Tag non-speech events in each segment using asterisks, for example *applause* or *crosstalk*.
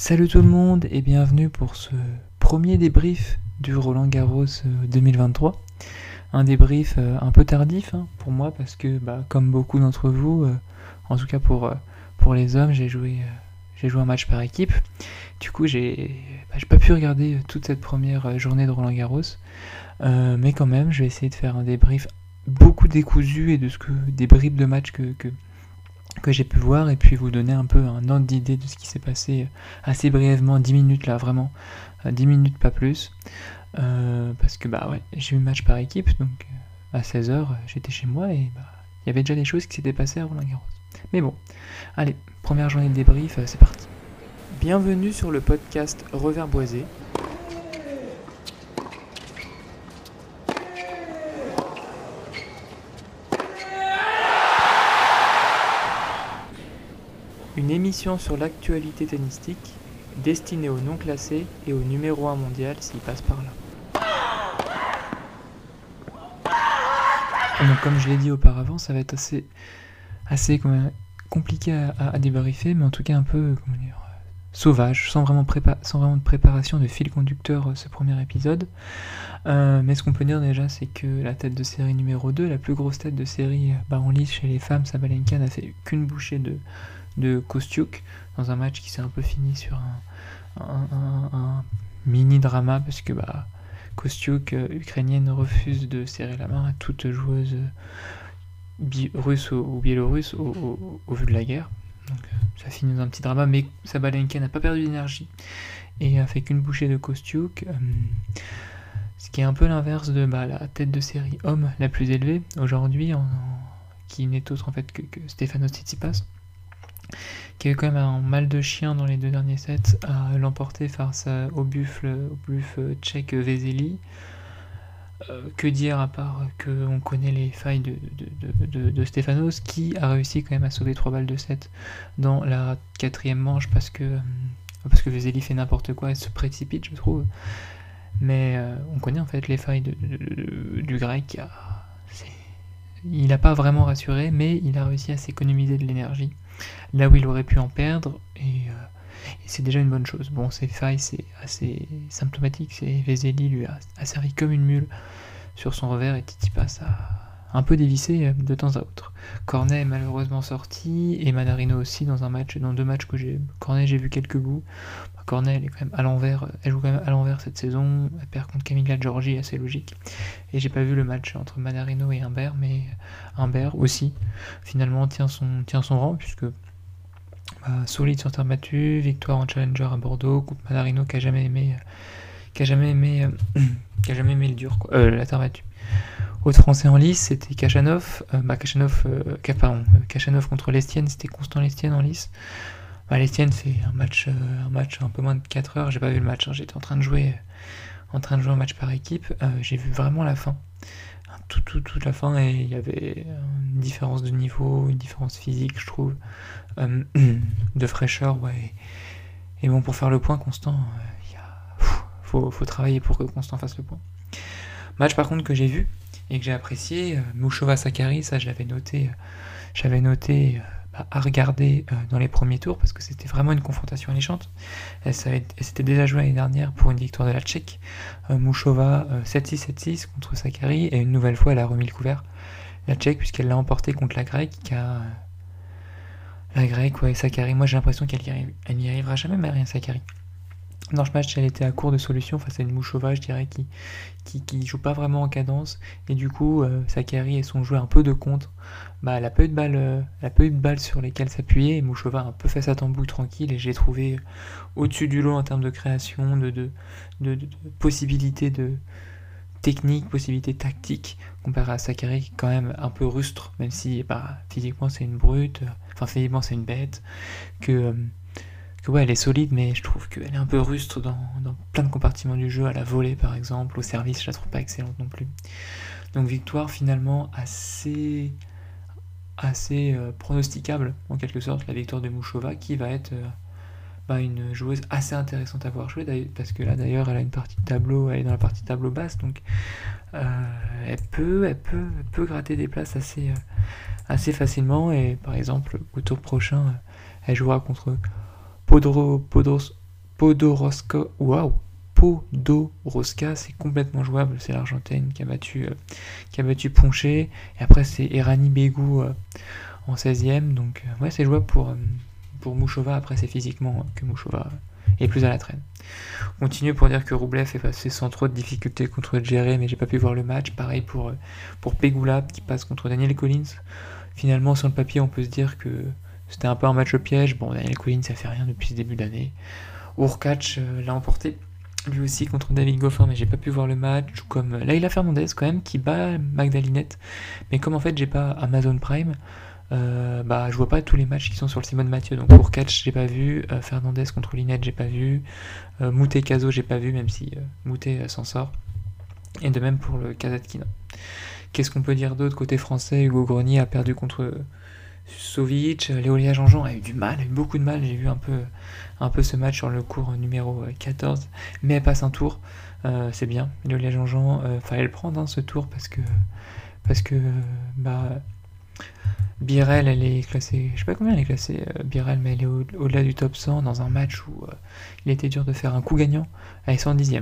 Salut tout le monde et bienvenue pour ce premier débrief du Roland Garros 2023. Euh, un débrief euh, un peu tardif hein, pour moi parce que bah, comme beaucoup d'entre vous, euh, en tout cas pour, pour les hommes, j'ai joué, joué un match par équipe. Du coup j'ai bah, pas pu regarder toute cette première journée de Roland Garros. mais quand même je vais essayer de faire un débrief beaucoup décousu et de ce que des bribes de match que que j'ai pu voir et puis vous donner un peu un ordre d'idée de ce qui s'est passé euh, assez brièvement, 10 minutes là vraiment, 10 euh, minutes pas plus. Euh, parce que bah ouais, j'ai eu match par équipe, donc à 16h j'étais chez moi et bah, il y avait déjà des choses qui s'étaient passées à Roland Garros. Mais bon, allez, première journée de débrief, c'est parti. Bienvenue sur le podcast Reverboisé, une émission sur l'actualité tennistique destinée aux non classés et au numéro 1 mondial s'il passe par là. Donc comme je l'ai dit auparavant, ça va être assez, assez compliqué à, débriefer, mais en tout cas un peu sauvage, sans vraiment, sans vraiment de préparation de fil conducteur euh, ce premier épisode. Euh, mais ce qu'on peut dire déjà, c'est que la tête de série numéro 2, la plus grosse tête de série bah, en lice chez les femmes, Sabalenka n'a fait qu'une bouchée de, de Kostiuk dans un match qui s'est un peu fini sur un, mini drama parce que bah, Kostiuk, euh, ukrainienne, refuse de serrer la main à toute joueuse russe ou, biélorusse au, vu de la guerre. Donc euh, ça finit dans un petit drama, mais Sabalenka n'a pas perdu d'énergie et a fait qu'une bouchée de Kostiuk. Euh, ce qui est un peu l'inverse de bah, la tête de série homme la plus élevée aujourd'hui, qui n'est autre en fait que, que Stefanos Tsitsipas qui a eu quand même un mal de chien dans les deux derniers sets, à l'emporter face au buffle, tchèque Vezeli. Euh, que dire à part qu'on connaît les failles de, de, Stefanos qui a réussi quand même à sauver 3 balles de 7 dans la quatrième manche parce que, euh, parce que fait n'importe quoi et se précipite je trouve. Mais euh, on connaît en fait les failles du grec. Il n'a pas vraiment rassuré mais il a réussi à s'économiser de l'énergie là où il aurait pu en perdre, et, euh, c'est déjà une bonne chose. Bon, ces failles, c'est assez symptomatique, c'est Vezeli lui a, servi comme une mule sur son revers, et Titi passe à un peu dévissé euh, de temps à autre. Cornet est malheureusement sorti, et Manarino aussi dans un match, dans deux matchs que j'ai. Cornet, j'ai vu quelques bouts. Cornet, elle est quand même à l'envers, elle joue quand même à l'envers cette saison. Elle perd contre Camilla Giorgi, assez logique. Et j'ai pas vu le match entre Manarino et Humbert, mais Humbert aussi, finalement, tient son, tient son rang, puisque bah, solide sur terre victoire en challenger à Bordeaux, Coupe Manarino qui a jamais aimé, qui a jamais aimé, euh, *clears throat* qui a jamais aimé le dur, quoi, euh, la terre. Autre français en lice, c'était Kachanov, euh, bah, Kachanov, pardon, Kachanov contre Lestienne, c'était Constant Lestienne en lice. Bah, Lestienne, c'est un match, un match un peu moins de 4 heures. J'ai pas vu le match. Hein. J'étais en train de jouer, en train de jouer un match par équipe. j'ai vu vraiment la fin, tout, tout, toute la fin, et il y avait une différence de niveau, une différence physique, je trouve, *clears throat* de fraîcheur. Et bon, pour faire le point, Constant, il faut, faut, travailler pour que Constant fasse le point. Match par contre que j'ai vu et que j'ai apprécié, Mouchova Sakari, ça je noté, j'avais noté à regarder euh, dans les premiers tours parce que c'était vraiment une confrontation alléchante. Elle, s'était déjà jouée l'année dernière pour une victoire de la Tchèque. Euh, Mouchova 7-6, 7-6 contre Sakari et une nouvelle fois elle a remis le couvert. La Tchèque puisqu'elle l'a emporté contre la Grecque qui. La Grecque, ouais, Sakari, moi j'ai l'impression qu'elle n'y arrivera jamais mais rien Sakari. Dans ce match, elle était à court de solutions face à une Mouchova, je dirais, qui, qui, joue pas vraiment en cadence. Et du coup, euh, Sakari et son jeu un peu de contre. Bah, elle a pas eu de balles, euh, elle de balles sur lesquelles s'appuyer. Et Mouchova un peu fait sa tambouille tranquille. Et j'ai trouvé euh, au-dessus du lot en termes de création, de, de, possibilités de technique, possibilités tactiques, comparé à Sakari qui est quand même un peu rustre, même si bah, physiquement c'est une brute, enfin physiquement c'est une bête, que que ouais, elle est solide, mais je trouve qu'elle est un peu rustre dans, plein de compartiments du jeu, à la volée par exemple, au service, je la trouve pas excellente non plus. Donc victoire finalement assez assez euh, pronosticable en quelque sorte, la victoire de Mouchova qui va être euh, bah, une joueuse assez intéressante à voir jouer parce que là d'ailleurs elle a une partie de tableau, elle est dans la partie de tableau basse donc euh, elle, peut, elle, peut, peut gratter des places assez, assez facilement et par exemple au tour prochain elle jouera contre Podoroska. C'est complètement jouable. C'est l'Argentine qui a battu, euh, Ponché. Et après, c'est Erani Begou euh, en 16e. Donc, euh, ouais, c'est jouable pour, pour Mouchova. Après, c'est physiquement que Mouchova est plus à la traîne. On continue pour dire que Roublev est passé sans trop de difficultés contre Djere, mais j'ai pas pu voir le match. Pareil pour, pour Pegula qui passe contre Daniel Collins. Finalement, sur le papier, on peut se dire que c'était un peu un match au piège. Bon, Daniel Collins, ça fait rien depuis ce début d'année. Urkac l'a emporté lui aussi contre David Goffin, mais j'ai pas pu voir le match. Comme Laila Fernandez, quand même, qui bat Magdalinette. Mais comme en fait, j'ai pas Amazon Prime, euh, bah, je vois pas tous les matchs qui sont sur le Simone Mathieu. Donc pour catch, j'ai pas vu. Euh, Fernandez contre Linette, j'ai pas vu. Euh, Moutet Caso, j'ai pas vu, même si euh, Moutet s'en sort. Et de même pour le Kazatkina. Qu'est-ce qu'on peut dire d'autre côté français? Hugo Grenier a perdu contre Sovic, Léolia Jean-Jean a eu du mal, a eu beaucoup de mal. J'ai vu un peu, un peu ce match sur le cours numéro 14, mais elle passe un tour. Euh, c'est bien. Léolia Jean-Jean, euh, fallait le prendre hein, ce tour parce que, parce que bah, Birel, elle est classée, je sais pas combien elle est classée, euh, Birel, mais elle est au-delà du top 100 dans un match où il était dur de faire un coup gagnant. Elle est 110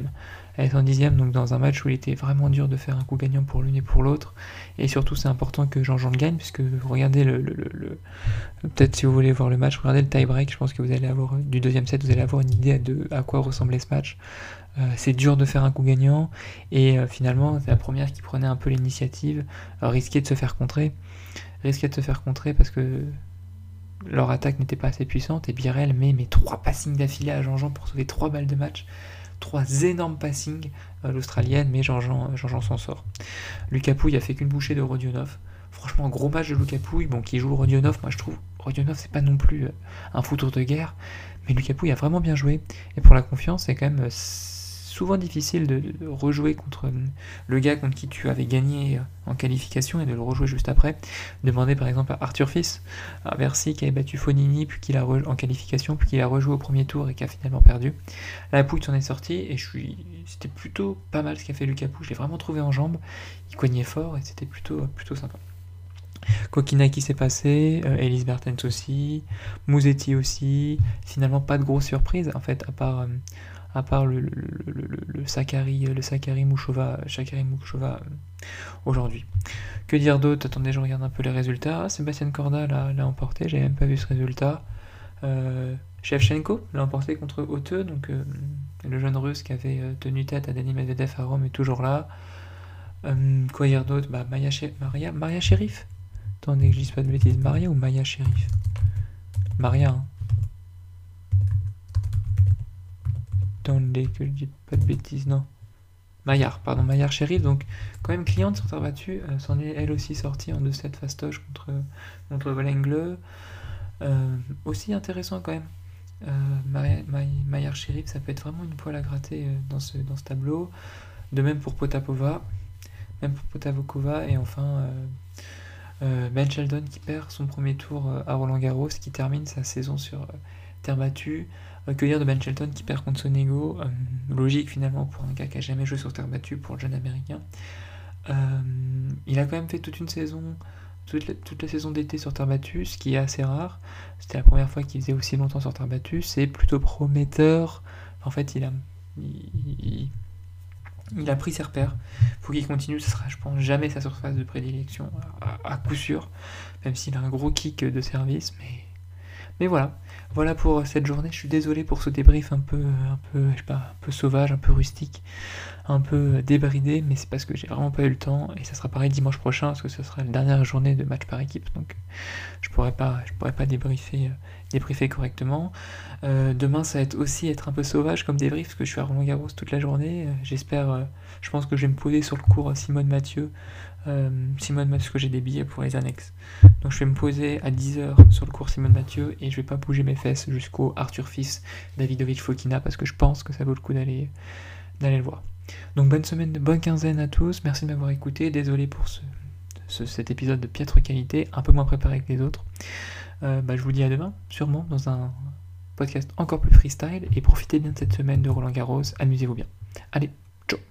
Elle est 110 donc dans un match où il était vraiment dur de faire un coup gagnant pour l'une et pour l'autre. Et surtout, c'est important que Jean-Jean gagne, puisque regardez le. le, Peut-être si vous voulez voir le match, regardez le tie-break. Je pense que vous allez avoir, du deuxième set, vous allez avoir une idée de à quoi ressemblait ce match. c'est dur de faire un coup gagnant, et finalement, c'est la première qui prenait un peu l'initiative, risquait de se faire contrer risquait de se faire contrer parce que leur attaque n'était pas assez puissante et Birel met mes trois passings d'affilée à Jean-Jean pour sauver trois balles de match. Trois énormes passings, à l'Australienne, mais Jean-Jean Jean s'en sort. Lucas Pouille a fait qu'une bouchée de Rodionov. Franchement, gros match de Lucas Pouille, bon, qui joue Rodionov, moi je trouve. Rodionov, c'est pas non plus euh, un foutour de guerre, mais Lucas Pouille a vraiment bien joué. Et pour la confiance, c'est quand même euh, souvent difficile de, rejouer contre euh, le gars contre qui tu avais gagné euh, en qualification et de le rejouer juste après. Demandez par exemple à Arthur Fils, à Bercy qui avait battu Fonini puis qu'il a en qualification, puis qu'il a rejoué au premier tour et qui a finalement perdu. La Pouille s'en est sorti et je suis, c'était plutôt pas mal ce qu'a fait Lucas Pouille. Je l'ai vraiment trouvé en jambes, il coignait fort et c'était plutôt, plutôt sympa. Kokina qui s'est passé, euh, Elise Bertens aussi, Mouzetti aussi. Finalement, pas de grosse surprise en fait, à part, à part le, le, le, le Sakari, le Sakari Mouchova, euh, aujourd'hui. Que dire d'autre? Attendez, je regarde un peu les résultats. Ah, Sébastien Corda l'a emporté, j'avais même pas vu ce résultat. Euh, l'a emporté contre Oteux, donc euh, le jeune russe qui avait euh, tenu tête à Dani Medvedev à Rome est toujours là. quoi dire d'autre? Bah, Maya, Maria, Maria Sheriff? Attendez que je dise pas de bêtises. Maria ou Maya Sheriff? Maria, hein. Que je dis pas de bêtises, non. Maillard, pardon, Maillard Sheriff, donc quand même cliente sur terre battue, euh, s'en est elle aussi sortie en 2-7 fastoche contre, contre Valengle. Euh, aussi intéressant quand même. Euh, Maillard Sheriff, ça peut être vraiment une poêle à gratter dans, ce, dans ce tableau. De même pour Potapova, même pour Potapova, et enfin Ben Sheldon qui perd son premier tour à Roland Garros, qui termine sa saison sur terre battue. Recueillir de Ben Shelton qui perd contre Sonego, euh, logique finalement pour un gars qui a jamais joué sur terre battue pour le jeune américain. Euh, il a quand même fait toute une saison, toute la, saison d'été sur terre battue, ce qui est assez rare. C'était la première fois qu'il faisait aussi longtemps sur terre battue. C'est plutôt prometteur. En fait, il a, il, a pris ses repères. Faut qu'il continue. Ce sera, je pense, jamais sa surface de prédilection à coup sûr, même s'il a un gros kick de service, mais mais voilà, voilà pour cette journée. Je suis désolé pour ce débrief un peu, un peu, je sais un peu sauvage, un peu rustique, un peu débridé, mais c'est parce que j'ai vraiment pas eu le temps et ça sera pareil dimanche prochain parce que ce sera la dernière journée de match par équipe, donc je pourrais pas, je pourrais pas débriefer, débriefer correctement. Euh, demain, ça va être aussi être un peu sauvage comme débrief parce que je suis à Roland Garros toute la journée. J'espère, euh, je pense que je vais me poser sur le cours Simone Mathieu euh, Simone Mathieu, que j'ai des billets pour les annexes. Donc je vais me poser à 10h sur le cours Simone Mathieu et je vais pas bouger mes fesses jusqu'au Arthur Fils Davidovich Fokina parce que je pense que ça vaut le coup d'aller d'aller le voir. Donc bonne semaine, bonne quinzaine à tous, merci de m'avoir écouté, désolé pour ce, cet épisode de piètre qualité, un peu moins préparé que les autres. Euh, bah, je vous dis à demain, sûrement, dans un podcast encore plus freestyle, et profitez bien de cette semaine de Roland Garros, amusez-vous bien. Allez,